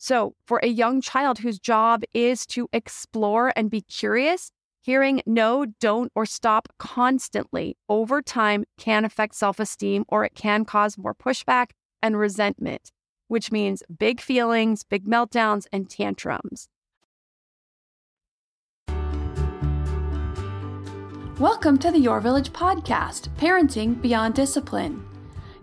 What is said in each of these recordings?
So, for a young child whose job is to explore and be curious, hearing no, don't, or stop constantly over time can affect self esteem or it can cause more pushback and resentment, which means big feelings, big meltdowns, and tantrums. Welcome to the Your Village podcast, Parenting Beyond Discipline.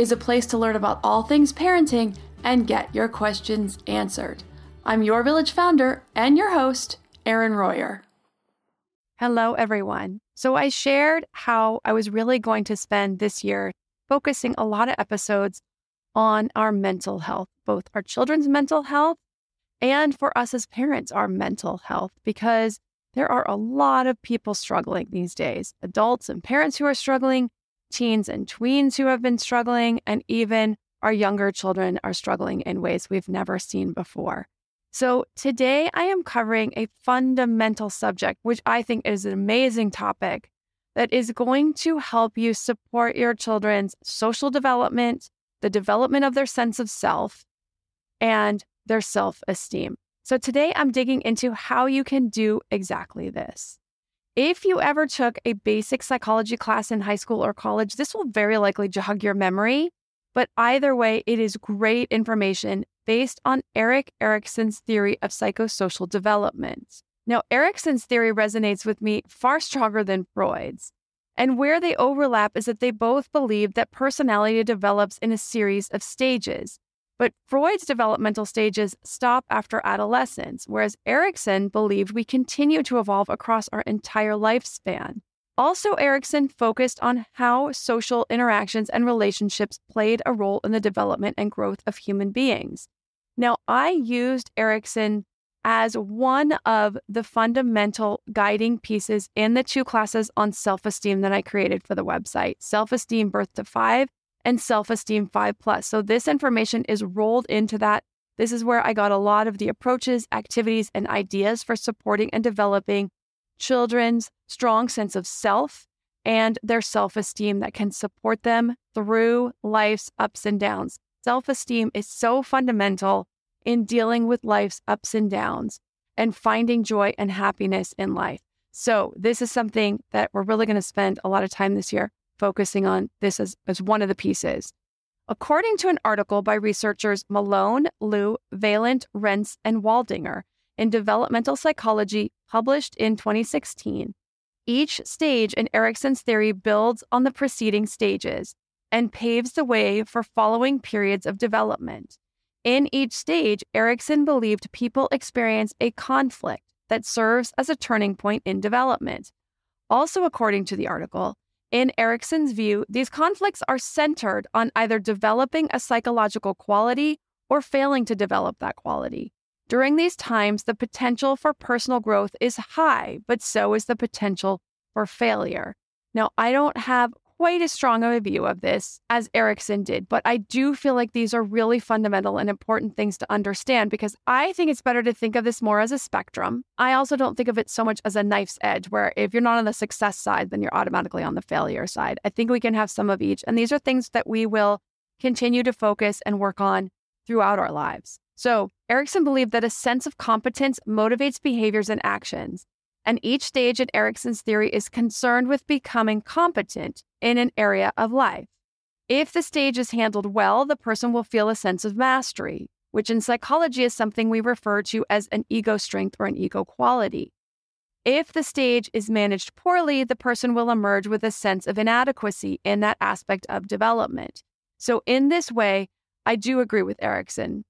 is a place to learn about all things parenting and get your questions answered. I'm your village founder and your host, Erin Royer. Hello, everyone. So, I shared how I was really going to spend this year focusing a lot of episodes on our mental health, both our children's mental health and for us as parents, our mental health, because there are a lot of people struggling these days adults and parents who are struggling, teens and tweens who have been struggling, and even our younger children are struggling in ways we've never seen before. So, today I am covering a fundamental subject, which I think is an amazing topic that is going to help you support your children's social development, the development of their sense of self, and their self esteem. So, today I'm digging into how you can do exactly this. If you ever took a basic psychology class in high school or college, this will very likely jog your memory. But either way, it is great information based on Erik Erikson's theory of psychosocial development. Now, Erikson's theory resonates with me far stronger than Freud's. And where they overlap is that they both believe that personality develops in a series of stages. But Freud's developmental stages stop after adolescence, whereas Erikson believed we continue to evolve across our entire lifespan. Also, Erikson focused on how social interactions and relationships played a role in the development and growth of human beings. Now, I used Erikson as one of the fundamental guiding pieces in the two classes on self esteem that I created for the website Self Esteem Birth to Five and Self Esteem 5 Plus. So this information is rolled into that. This is where I got a lot of the approaches, activities, and ideas for supporting and developing children's strong sense of self and their self esteem that can support them through life's ups and downs. Self esteem is so fundamental in dealing with life's ups and downs and finding joy and happiness in life. So, this is something that we're really going to spend a lot of time this year focusing on this as, as one of the pieces. According to an article by researchers Malone, Liu, Vaillant, Rentz, and Waldinger in Developmental Psychology, published in 2016, each stage in Erikson's theory builds on the preceding stages and paves the way for following periods of development. In each stage, Erikson believed people experience a conflict that serves as a turning point in development. Also, according to the article, in Erikson's view, these conflicts are centered on either developing a psychological quality or failing to develop that quality. During these times, the potential for personal growth is high, but so is the potential for failure. Now, I don't have quite as strong of a view of this as Erikson did, but I do feel like these are really fundamental and important things to understand because I think it's better to think of this more as a spectrum. I also don't think of it so much as a knife's edge, where if you're not on the success side, then you're automatically on the failure side. I think we can have some of each. And these are things that we will continue to focus and work on throughout our lives. So, Erikson believed that a sense of competence motivates behaviors and actions and each stage in Erikson's theory is concerned with becoming competent in an area of life. If the stage is handled well, the person will feel a sense of mastery, which in psychology is something we refer to as an ego strength or an ego quality. If the stage is managed poorly, the person will emerge with a sense of inadequacy in that aspect of development. So, in this way, I do agree with Erikson.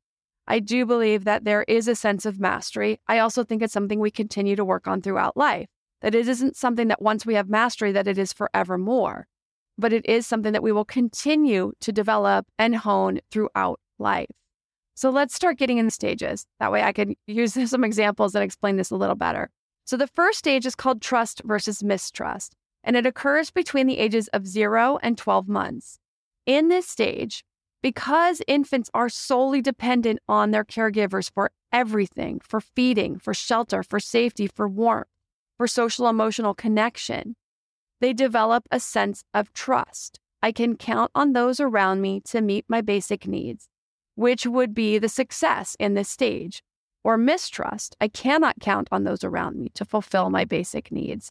I do believe that there is a sense of mastery. I also think it's something we continue to work on throughout life. That it isn't something that once we have mastery, that it is forevermore, but it is something that we will continue to develop and hone throughout life. So let's start getting in the stages. That way I can use some examples and explain this a little better. So the first stage is called trust versus mistrust, and it occurs between the ages of 0 and 12 months. In this stage, because infants are solely dependent on their caregivers for everything for feeding, for shelter, for safety, for warmth, for social emotional connection they develop a sense of trust. I can count on those around me to meet my basic needs, which would be the success in this stage. Or mistrust, I cannot count on those around me to fulfill my basic needs.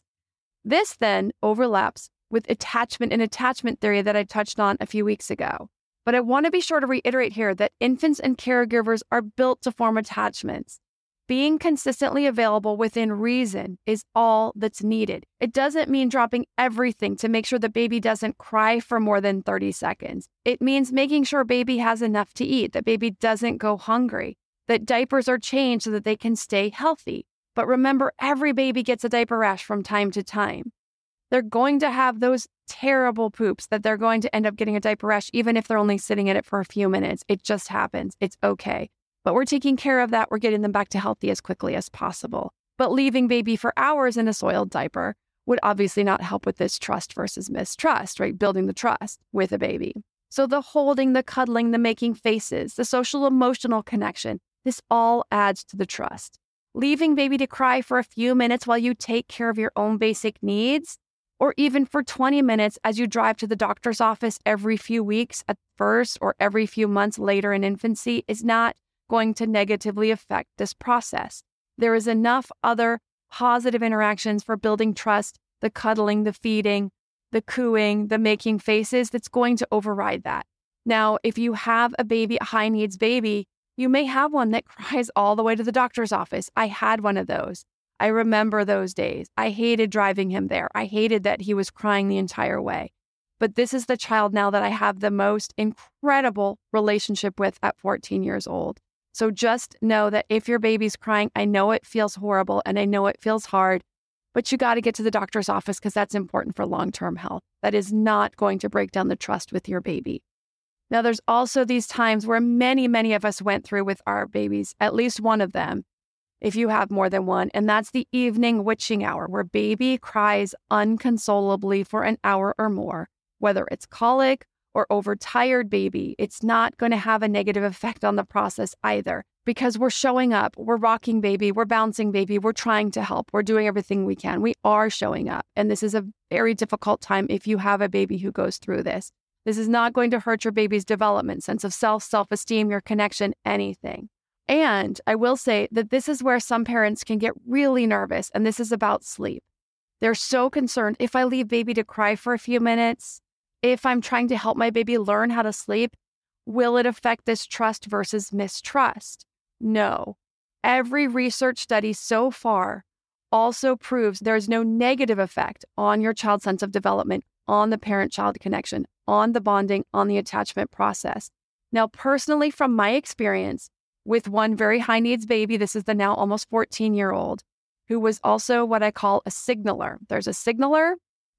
This then overlaps with attachment and attachment theory that I touched on a few weeks ago. But I want to be sure to reiterate here that infants and caregivers are built to form attachments. Being consistently available within reason is all that's needed. It doesn't mean dropping everything to make sure the baby doesn't cry for more than 30 seconds. It means making sure baby has enough to eat, that baby doesn't go hungry, that diapers are changed so that they can stay healthy. But remember, every baby gets a diaper rash from time to time. They're going to have those terrible poops that they're going to end up getting a diaper rash, even if they're only sitting in it for a few minutes. It just happens. It's okay. But we're taking care of that. We're getting them back to healthy as quickly as possible. But leaving baby for hours in a soiled diaper would obviously not help with this trust versus mistrust, right? Building the trust with a baby. So the holding, the cuddling, the making faces, the social emotional connection, this all adds to the trust. Leaving baby to cry for a few minutes while you take care of your own basic needs or even for 20 minutes as you drive to the doctor's office every few weeks at first or every few months later in infancy is not going to negatively affect this process. There is enough other positive interactions for building trust, the cuddling, the feeding, the cooing, the making faces that's going to override that. Now, if you have a baby, a high needs baby, you may have one that cries all the way to the doctor's office. I had one of those. I remember those days. I hated driving him there. I hated that he was crying the entire way. But this is the child now that I have the most incredible relationship with at 14 years old. So just know that if your baby's crying, I know it feels horrible and I know it feels hard, but you got to get to the doctor's office because that's important for long term health. That is not going to break down the trust with your baby. Now, there's also these times where many, many of us went through with our babies, at least one of them, if you have more than one, and that's the evening witching hour where baby cries unconsolably for an hour or more, whether it's colic or overtired baby. It's not going to have a negative effect on the process either because we're showing up, we're rocking baby, we're bouncing baby, we're trying to help, we're doing everything we can. We are showing up. And this is a very difficult time if you have a baby who goes through this. This is not going to hurt your baby's development, sense of self, self esteem, your connection, anything. And I will say that this is where some parents can get really nervous, and this is about sleep. They're so concerned if I leave baby to cry for a few minutes, if I'm trying to help my baby learn how to sleep, will it affect this trust versus mistrust? No. Every research study so far also proves there is no negative effect on your child's sense of development, on the parent child connection, on the bonding, on the attachment process. Now, personally, from my experience, with one very high needs baby. This is the now almost 14 year old who was also what I call a signaler. There's a signaler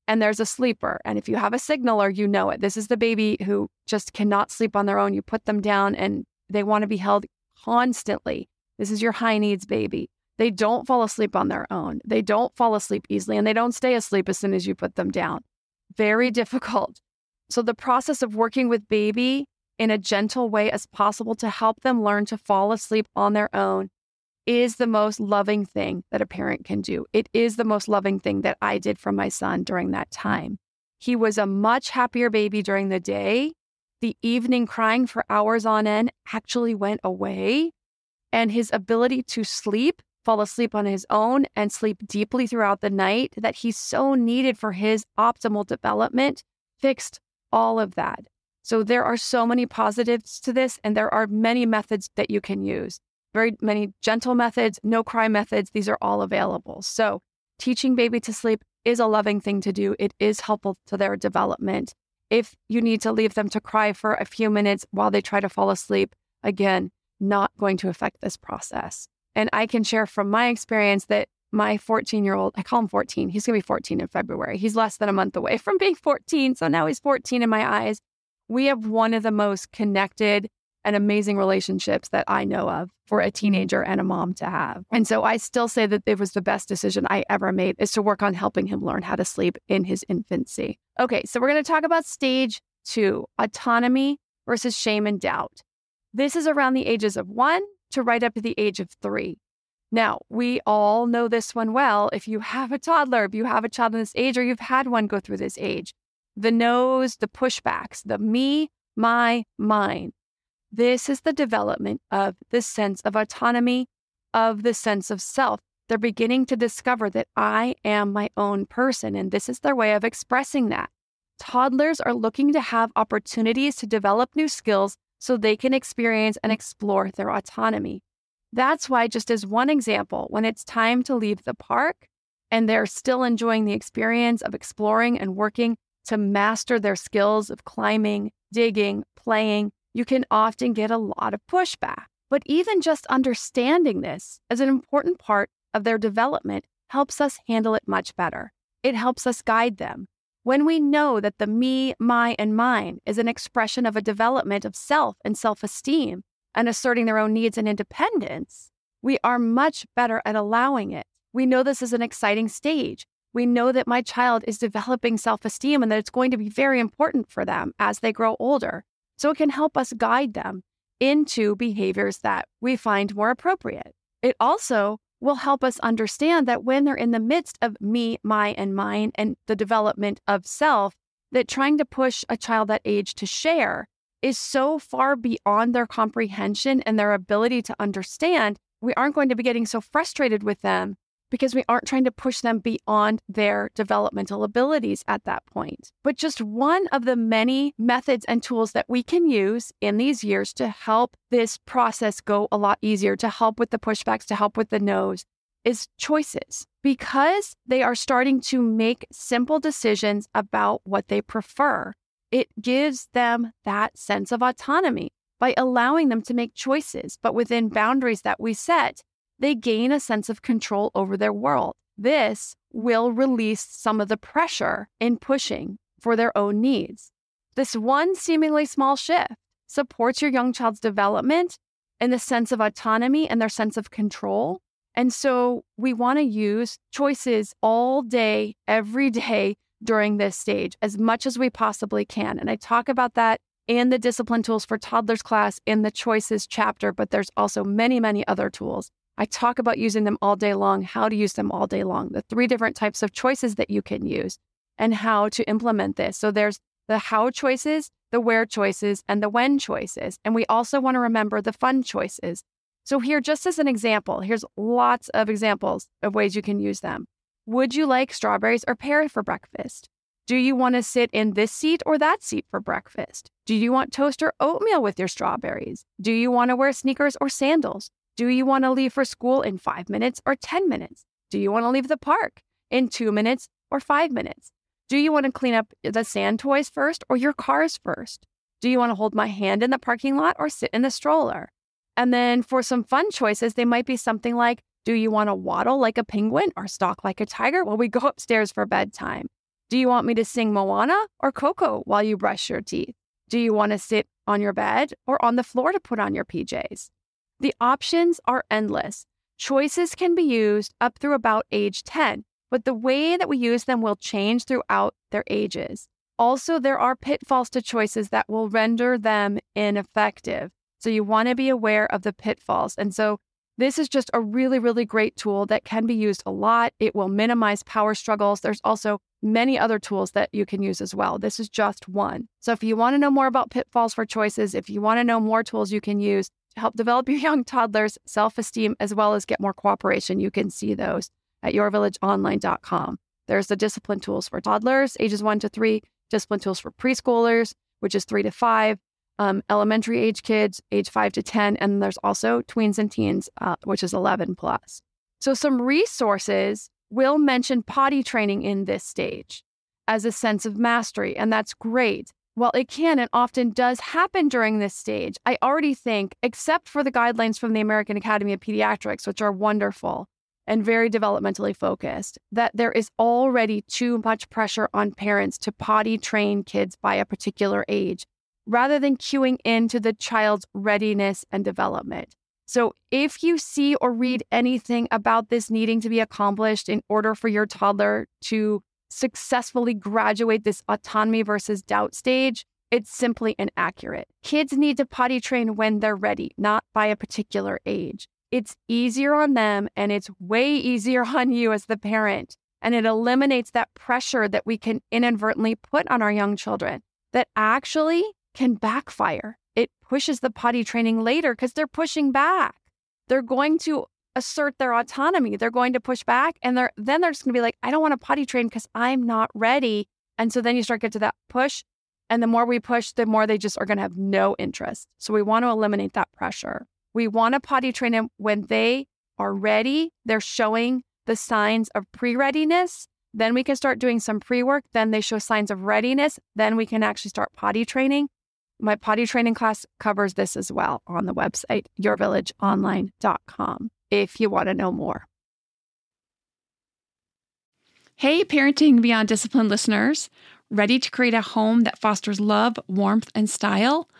and there's a sleeper. And if you have a signaler, you know it. This is the baby who just cannot sleep on their own. You put them down and they want to be held constantly. This is your high needs baby. They don't fall asleep on their own. They don't fall asleep easily and they don't stay asleep as soon as you put them down. Very difficult. So, the process of working with baby in a gentle way as possible to help them learn to fall asleep on their own is the most loving thing that a parent can do. It is the most loving thing that I did for my son during that time. He was a much happier baby during the day. The evening crying for hours on end actually went away. And his ability to sleep, fall asleep on his own, and sleep deeply throughout the night that he so needed for his optimal development fixed all of that. So there are so many positives to this, and there are many methods that you can use. Very many gentle methods, no cry methods, these are all available. So teaching baby to sleep is a loving thing to do. It is helpful to their development. If you need to leave them to cry for a few minutes while they try to fall asleep, again, not going to affect this process. And I can share from my experience that my 14 year old, I call him 14, he's going to be 14 in February. He's less than a month away from being 14. So now he's 14 in my eyes we have one of the most connected, and amazing relationships that I know of for a teenager and a mom to have. And so I still say that it was the best decision I ever made is to work on helping him learn how to sleep in his infancy. Okay, so we're going to talk about stage two autonomy versus shame and doubt. This is around the ages of one to right up to the age of three. Now, we all know this one well. If you have a toddler, if you have a child in this age, or you've had one go through this age, the no's, the pushbacks, the me, my, mine. This is the development of the sense of autonomy, of the sense of self. They're beginning to discover that I am my own person, and this is their way of expressing that. Toddlers are looking to have opportunities to develop new skills so they can experience and explore their autonomy. That's why, just as one example, when it's time to leave the park and they're still enjoying the experience of exploring and working to master their skills of climbing, digging, playing, you can often get a lot of pushback. But even just understanding this as an important part of their development helps us handle it much better. It helps us guide them. When we know that the me, my, and mine is an expression of a development of self and self esteem and asserting their own needs and independence, we are much better at allowing it. We know this is an exciting stage. We know that my child is developing self esteem and that it's going to be very important for them as they grow older. So it can help us guide them into behaviors that we find more appropriate. It also will help us understand that when they're in the midst of me, my, and mine and the development of self, that trying to push a child that age to share is so far beyond their comprehension and their ability to understand, we aren't going to be getting so frustrated with them because we aren't trying to push them beyond their developmental abilities at that point. But just one of the many methods and tools that we can use in these years to help this process go a lot easier, to help with the pushbacks, to help with the no's, is choices. Because they are starting to make simple decisions about what they prefer, it gives them that sense of autonomy by allowing them to make choices, but within boundaries that we set they gain a sense of control over their world. This will release some of the pressure in pushing for their own needs. This one seemingly small shift supports your young child's development in the sense of autonomy and their sense of control. And so we want to use choices all day, every day during this stage as much as we possibly can. And I talk about that in the discipline tools for toddlers class in the choices chapter, but there's also many, many other tools. I talk about using them all day long, how to use them all day long, the three different types of choices that you can use, and how to implement this. So there's the how choices, the where choices, and the when choices. And we also want to remember the fun choices. So, here, just as an example, here's lots of examples of ways you can use them. Would you like strawberries or pear for breakfast? Do you want to sit in this seat or that seat for breakfast? Do you want toast or oatmeal with your strawberries? Do you want to wear sneakers or sandals? Do you want to leave for school in five minutes or 10 minutes? Do you want to leave the park in two minutes or five minutes? Do you want to clean up the sand toys first or your cars first? Do you want to hold my hand in the parking lot or sit in the stroller? And then for some fun choices, they might be something like Do you want to waddle like a penguin or stalk like a tiger while we go upstairs for bedtime? Do you want me to sing Moana or Coco while you brush your teeth? Do you want to sit on your bed or on the floor to put on your PJs? The options are endless. Choices can be used up through about age 10, but the way that we use them will change throughout their ages. Also, there are pitfalls to choices that will render them ineffective. So, you want to be aware of the pitfalls. And so, this is just a really, really great tool that can be used a lot. It will minimize power struggles. There's also many other tools that you can use as well. This is just one. So, if you want to know more about pitfalls for choices, if you want to know more tools you can use, to help develop your young toddler's self esteem as well as get more cooperation. You can see those at yourvillageonline.com. There's the discipline tools for toddlers, ages one to three, discipline tools for preschoolers, which is three to five, um, elementary age kids, age five to 10, and there's also tweens and teens, uh, which is 11 plus. So, some resources will mention potty training in this stage as a sense of mastery, and that's great. While it can and often does happen during this stage, I already think, except for the guidelines from the American Academy of Pediatrics, which are wonderful and very developmentally focused, that there is already too much pressure on parents to potty train kids by a particular age. rather than cueing into the child's readiness and development. So, if you see or read anything about this needing to be accomplished in order for your toddler to successfully graduate this autonomy versus doubt stage, it's simply inaccurate. Kids need to potty train when they're ready, not by a particular age. It's easier on them and it's way easier on you as the parent. And it eliminates that pressure that we can inadvertently put on our young children that actually can backfire it pushes the potty training later because they're pushing back. They're going to assert their autonomy. They're going to push back and they're then they're just going to be like, I don't want to potty train because I'm not ready. And so then you start get to that push. And the more we push, the more they just are going to have no interest. So we want to eliminate that pressure. We want to potty train them when they are ready. They're showing the signs of pre readiness. Then we can start doing some pre work. Then they show signs of readiness. Then we can actually start potty training. My potty training class covers this as well on the website, yourvillageonline.com, if you want to know more. Hey, Parenting Beyond Discipline listeners. Ready to create a home that fosters love, warmth, and style?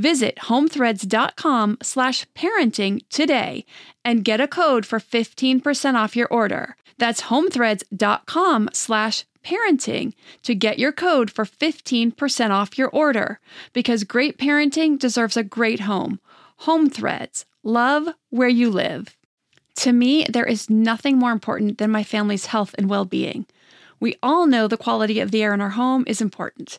Visit homethreads.com slash parenting today and get a code for 15% off your order. That's homethreads.com slash parenting to get your code for 15% off your order because great parenting deserves a great home. Home Threads, love where you live. To me, there is nothing more important than my family's health and well being. We all know the quality of the air in our home is important.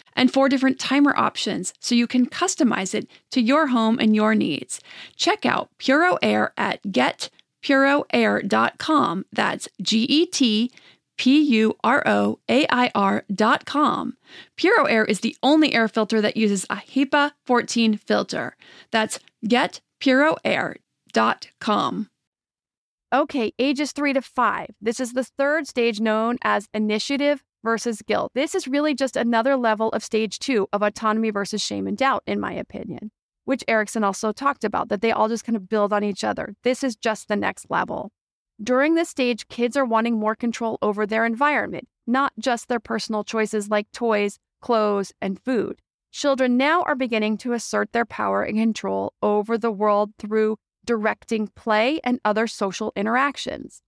and four different timer options so you can customize it to your home and your needs. Check out Puro Air at getpuroair.com. That's G E T P U R O A I R dot com. Puro Air is the only air filter that uses a HEPA 14 filter. That's getpuroair.com. Okay, ages three to five. This is the third stage known as initiative versus guilt. This is really just another level of stage two of autonomy versus shame and doubt, in my opinion, which Erikson also talked about, that they all just kind of build on each other. This is just the next level. During this stage, kids are wanting more control over their environment, not just their personal choices like toys, clothes, and food. Children now are beginning to assert their power and control over the world through directing play and other social interactions.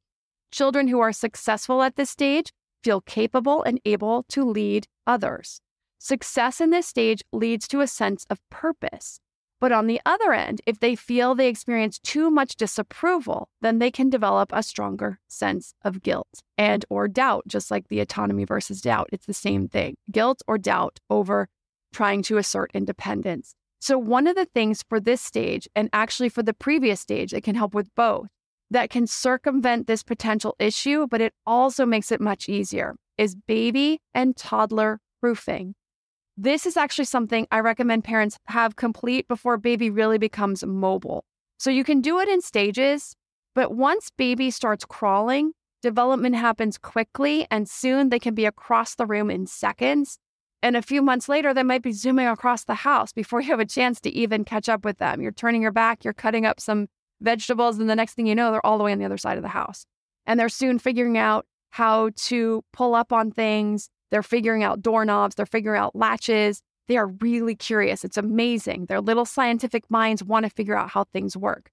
Children who are successful at this stage feel capable and able to lead others. Success in this stage leads to a sense of purpose. But on the other end, if they feel they experience too much disapproval, then they can develop a stronger sense of guilt and or doubt, just like the autonomy versus doubt. It's the same thing. Guilt or doubt over trying to assert independence. So one of the things for this stage and actually for the previous stage that can help with both, that can circumvent this potential issue, but it also makes it much easier is baby and toddler proofing. This is actually something I recommend parents have complete before baby really becomes mobile. So you can do it in stages, but once baby starts crawling, development happens quickly and soon they can be across the room in seconds. And a few months later, they might be zooming across the house before you have a chance to even catch up with them. You're turning your back, you're cutting up some vegetables, and the next thing you know, they're all the way on the other side of the house. And they're soon figuring out how to pull up on things. They're figuring out doorknobs, they're figuring out latches. They are really curious. It's amazing. Their little scientific minds want to figure out how things work.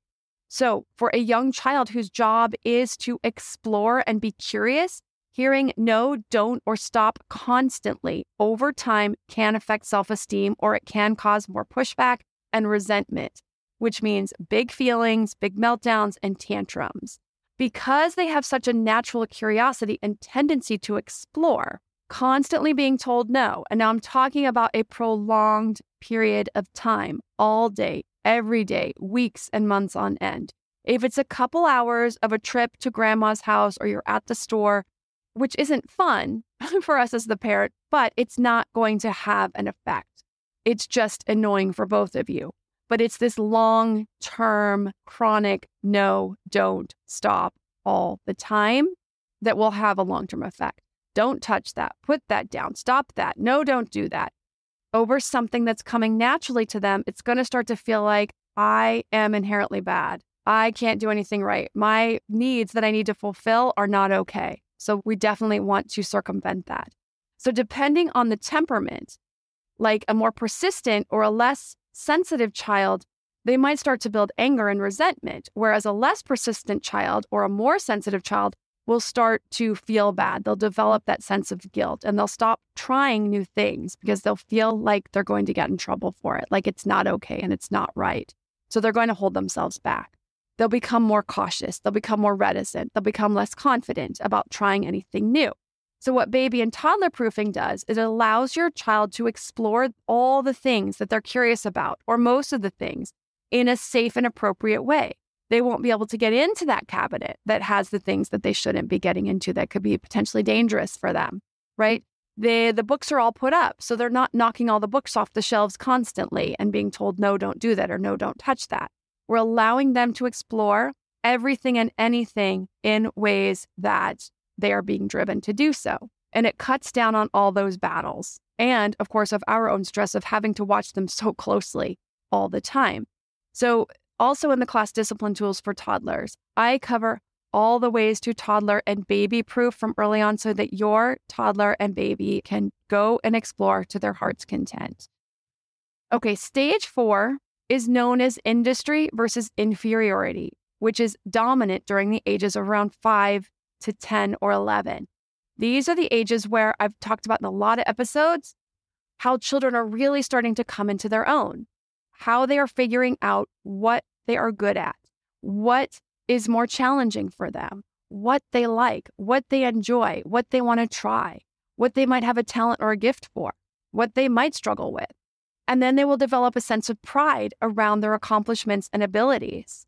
So, for a young child whose job is to explore and be curious, hearing no, don't, or stop constantly over time can affect self esteem or it can cause more pushback and resentment, which means big feelings, big meltdowns, and tantrums. Because they have such a natural curiosity and tendency to explore, constantly being told no, and now I'm talking about a prolonged period of time, all day, every day, weeks and months on end. If it's a couple hours of a trip to grandma's house or you're at the store, which isn't fun for us as the parent, but it's not going to have an effect. It's just annoying for both of you. But it's this long term, chronic no, don't, stop all the time that will have a long term effect. Don't touch that. Put that down. Stop that. No, don't do that over something that's coming naturally to them, it's going to start to feel like I am inherently bad. I can't do anything right. My needs that I need to fulfill are not okay. So we definitely want to circumvent that. So, depending on the temperament, like a more persistent or a less sensitive child, they might start to build anger and resentment, whereas a less persistent child or a more sensitive child will start to feel bad. They'll develop that sense of guilt and they'll stop trying new things because they'll feel like they're going to get in trouble for it, like it's not okay and it's not right. So they're going to hold themselves back. They'll become more cautious, they'll become more reticent, they'll become less confident about trying anything new. So, what baby and toddler proofing does is it allows your child to explore all the things that they're curious about, or most of the things, in a safe and appropriate way they won't be able to get into that cabinet that has the things that they shouldn't be getting into that could be potentially dangerous for them, right? The the books are all put up, so they're not knocking all the books off the shelves constantly and being told no, don't do that or no, don't touch that. We're allowing them to explore everything and anything in ways that they are being driven to do so. And it cuts down on all those battles. And of course, of our own stress of having to watch them so closely all the time. So also, in the class Discipline Tools for Toddlers, I cover all the ways to toddler and baby proof from early on so that your toddler and baby can go and explore to their heart's content. Okay, stage four is known as industry versus inferiority, which is dominant during the ages of around five to 10 or 11. These are the ages where I've talked about in a lot of episodes how children are really starting to come into their own, how they are figuring out what they are good at, what is more challenging for them, what they like, what they enjoy, what they want to try, what they might have a talent or a gift for, what they might struggle with. And then they will develop a sense of pride around their accomplishments and abilities.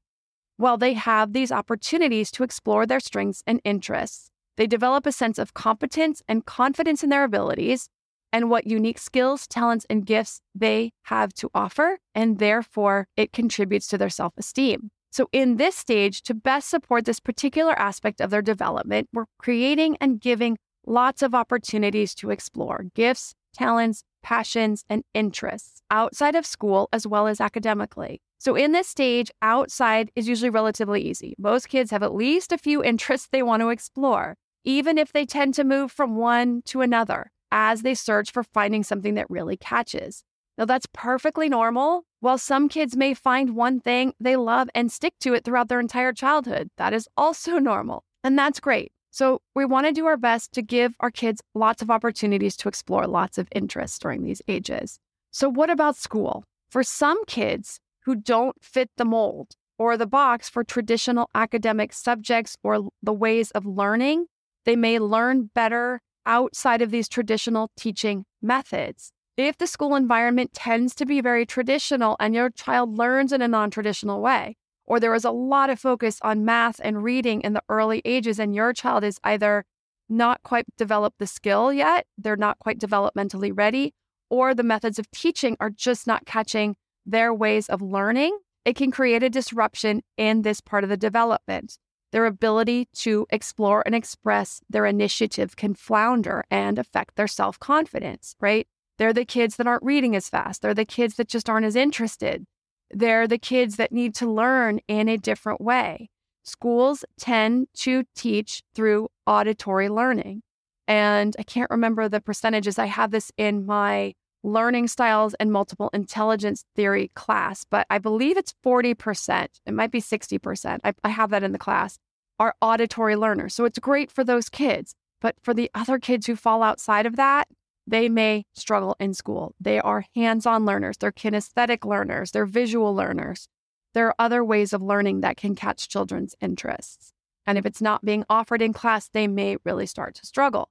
While they have these opportunities to explore their strengths and interests, they develop a sense of competence and confidence in their abilities and what unique skills, talents, and gifts they have to offer, and therefore it contributes to their self esteem. So, in this stage, to best support this particular aspect of their development, we're creating and giving lots of opportunities to explore gifts, talents, passions, and interests outside of school as well as academically. So, in this stage, outside is usually relatively easy. Most kids have at least a few interests they want to explore, even if they tend to move from one to another as they search for finding something that really catches. Now, that's perfectly normal. While some kids may find one thing they love and stick to it throughout their entire childhood, that is also normal. And that's great. So, we want to do our best to give our kids lots of opportunities to explore lots of interests during these ages. So, what about school? For some kids who don't fit the mold or the box for traditional academic subjects or the ways of learning, they may learn better outside of these traditional teaching methods. If the school environment tends to be very traditional and your child learns in a non traditional way, or there is a lot of focus on math and reading in the early ages, and your child is either not quite developed the skill yet, they're not quite developmentally ready, or the methods of teaching are just not catching their ways of learning, it can create a disruption in this part of the development. Their ability to explore and express their initiative can flounder and affect their self confidence, right? They're the kids that aren't reading as fast. They're the kids that just aren't as interested. They're the kids that need to learn in a different way. Schools tend to teach through auditory learning. And I can't remember the percentages. I have this in my learning styles and multiple intelligence theory class, but I believe it's 40%. It might be 60%. I, I have that in the class, are auditory learners. So it's great for those kids. But for the other kids who fall outside of that, they may struggle in school. They are hands on learners, they're kinesthetic learners, they're visual learners. There are other ways of learning that can catch children's interests. And if it's not being offered in class, they may really start to struggle.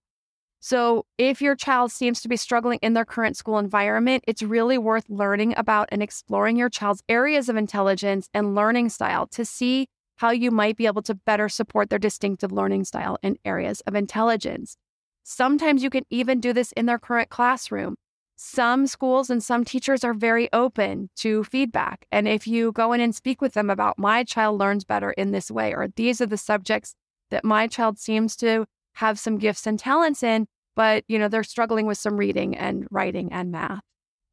So, if your child seems to be struggling in their current school environment, it's really worth learning about and exploring your child's areas of intelligence and learning style to see how you might be able to better support their distinctive learning style and areas of intelligence. Sometimes you can even do this in their current classroom. Some schools and some teachers are very open to feedback. And if you go in and speak with them about my child learns better in this way, or these are the subjects that my child seems to have some gifts and talents in, but you know, they're struggling with some reading and writing and math.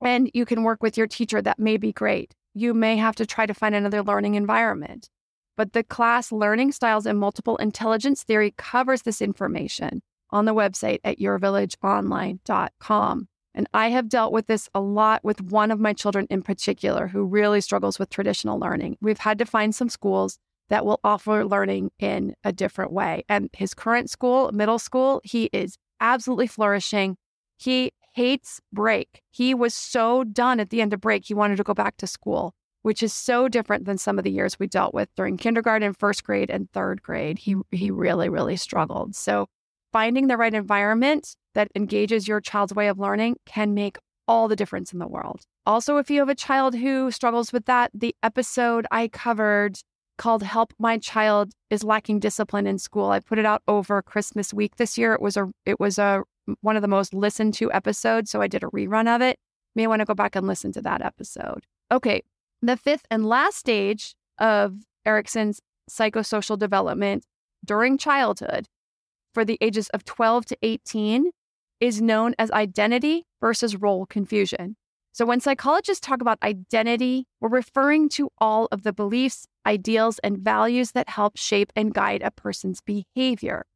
And you can work with your teacher, that may be great. You may have to try to find another learning environment. But the class Learning Styles and Multiple Intelligence Theory covers this information on the website at yourvillageonline.com. And I have dealt with this a lot with one of my children in particular who really struggles with traditional learning. We've had to find some schools that will offer learning in a different way. And his current school, middle school, he is absolutely flourishing. He hates break. He was so done at the end of break, he wanted to go back to school, which is so different than some of the years we dealt with during kindergarten, first grade, and third grade. He he really, really struggled. So finding the right environment that engages your child's way of learning can make all the difference in the world. Also, if you have a child who struggles with that, the episode I covered called Help My Child is Lacking Discipline in School. I put it out over Christmas week this year. It was a it was a one of the most listened to episodes, so I did a rerun of it. You may want to go back and listen to that episode. Okay, the fifth and last stage of Erikson's psychosocial development during childhood for the ages of 12 to 18 is known as identity versus role confusion. So, when psychologists talk about identity, we're referring to all of the beliefs, ideals, and values that help shape and guide a person's behavior.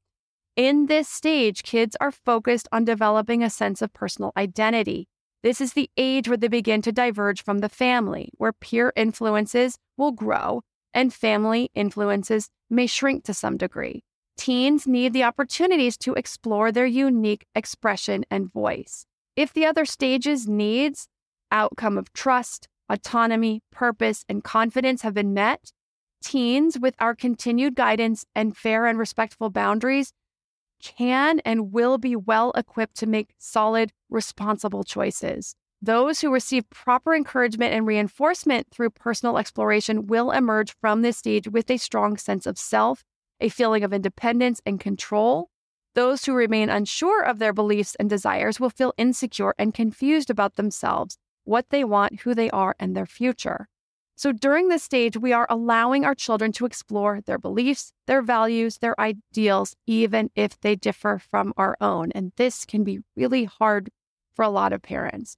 In this stage, kids are focused on developing a sense of personal identity. This is the age where they begin to diverge from the family, where peer influences will grow and family influences may shrink to some degree. Teens need the opportunities to explore their unique expression and voice. If the other stages' needs outcome of trust, autonomy, purpose, and confidence have been met, teens, with our continued guidance and fair and respectful boundaries, can and will be well equipped to make solid, responsible choices. Those who receive proper encouragement and reinforcement through personal exploration will emerge from this stage with a strong sense of self, a feeling of independence and control, those who remain unsure of their beliefs and desires will feel insecure and confused about themselves, what they want, who they are, and their future. So during this stage, we are allowing our children to explore their beliefs, their values, their ideals, even if they differ from our own. And this can be really hard for a lot of parents.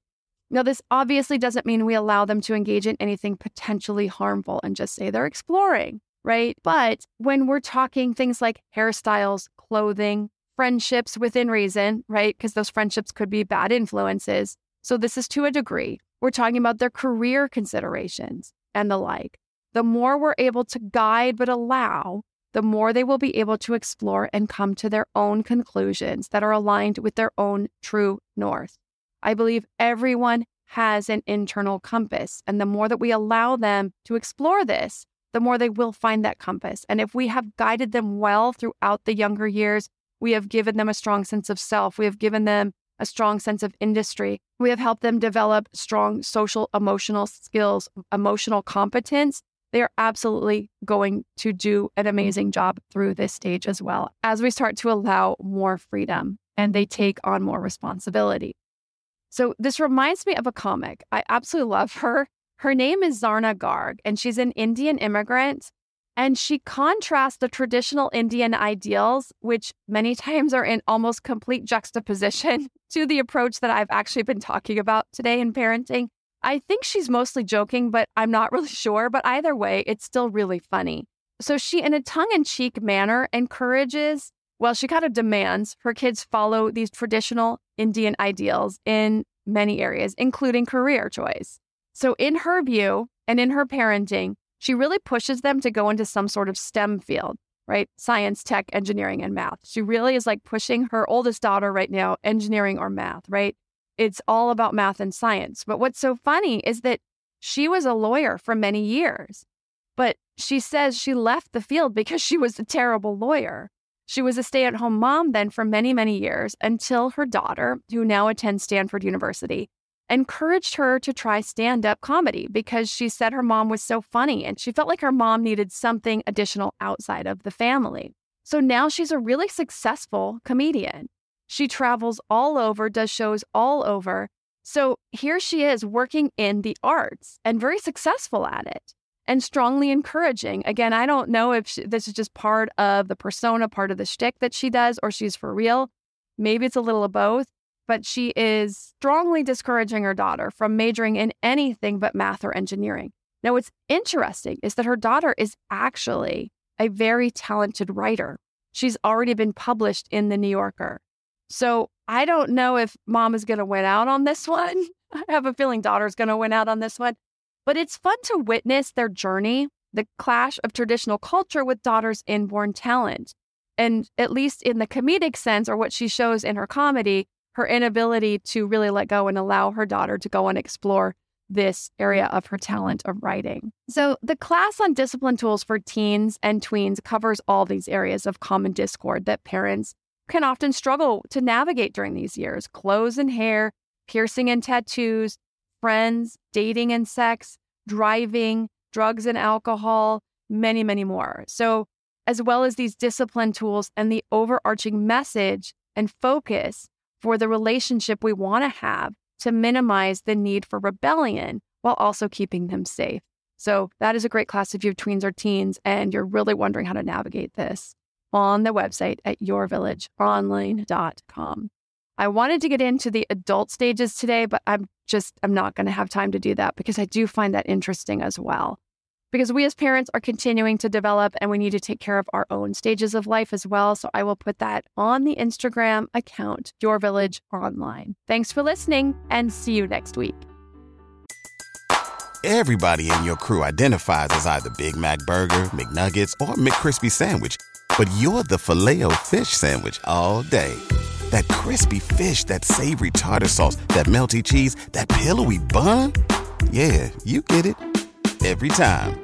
Now, this obviously doesn't mean we allow them to engage in anything potentially harmful and just say they're exploring, right? But when we're talking things like hairstyles, clothing, friendships within reason, right? Because those friendships could be bad influences. So, this is to a degree. We're talking about their career considerations and the like. The more we're able to guide but allow, the more they will be able to explore and come to their own conclusions that are aligned with their own true north. I believe everyone has an internal compass. And the more that we allow them to explore this, the more they will find that compass. And if we have guided them well throughout the younger years, we have given them a strong sense of self. We have given them a strong sense of industry. We have helped them develop strong social emotional skills, emotional competence. they are absolutely going to do an amazing job through this stage as well as we start to allow more freedom and they take on more responsibility. So, this reminds me of a comic. I absolutely love her. Her name is Zarna Garg, and she's an Indian immigrant. And she contrasts the traditional Indian ideals, which many times are in almost complete juxtaposition to the approach that I've actually been talking about today in parenting. I think she's mostly joking, but I'm not really sure. But either way, it's still really funny. So she, in a tongue in cheek manner, encourages, well, she kind of demands her kids follow these traditional Indian ideals in many areas, including career choice. So, in her view and in her parenting, she really pushes them to go into some sort of STEM field, right? Science, tech, engineering, and math. She really is like pushing her oldest daughter right now, engineering or math, right? it's all about math and science. But what's so funny is that she was a lawyer for many years, but she says she left the field because she was a terrible lawyer. She was a stay at home mom then for many, many years until her daughter, who now attends Stanford University, encouraged her to try stand up comedy because she said her mom was so funny and she felt like her mom needed something additional outside of the family. So now she's a really successful comedian. She travels all over, does shows all over. So here she is working in the arts and very successful at it and strongly encouraging. Again, I don't know if she, this is just part of the persona, part of the shtick that she does, or she's for real. Maybe it's a little of both, but she is strongly discouraging her daughter from majoring in anything but math or engineering. Now, what's interesting is that her daughter is actually a very talented writer. She's already been published in The New Yorker. So I don't know if mom is going to win out on this one. I have a feeling daughter's going to win out on this one. But it's fun to witness their journey, the clash of traditional culture with daughter's inborn talent. And at least in the comedic sense, or what she shows in her comedy, her inability to really let go and allow her daughter to go and explore this area mm. of her talent of writing. So, the class on discipline tools for teens and tweens covers all these areas of common discord that parents can often struggle to navigate during these years clothes and hair, piercing and tattoos, friends, dating and sex, driving, drugs and alcohol, many, many more. So, as well as these discipline tools and the overarching message and focus for the relationship we want to have to minimize the need for rebellion while also keeping them safe. So, that is a great class if you have tweens or teens and you're really wondering how to navigate this on the website at yourvillageonline.com. I wanted to get into the adult stages today, but I'm just I'm not going to have time to do that because I do find that interesting as well. Because we as parents are continuing to develop and we need to take care of our own stages of life as well. So I will put that on the Instagram account, Your Village Online. Thanks for listening and see you next week. Everybody in your crew identifies as either Big Mac Burger, McNuggets, or McCrispy Sandwich but you're the filet fish sandwich all day. That crispy fish, that savory tartar sauce, that melty cheese, that pillowy bun. Yeah, you get it every time.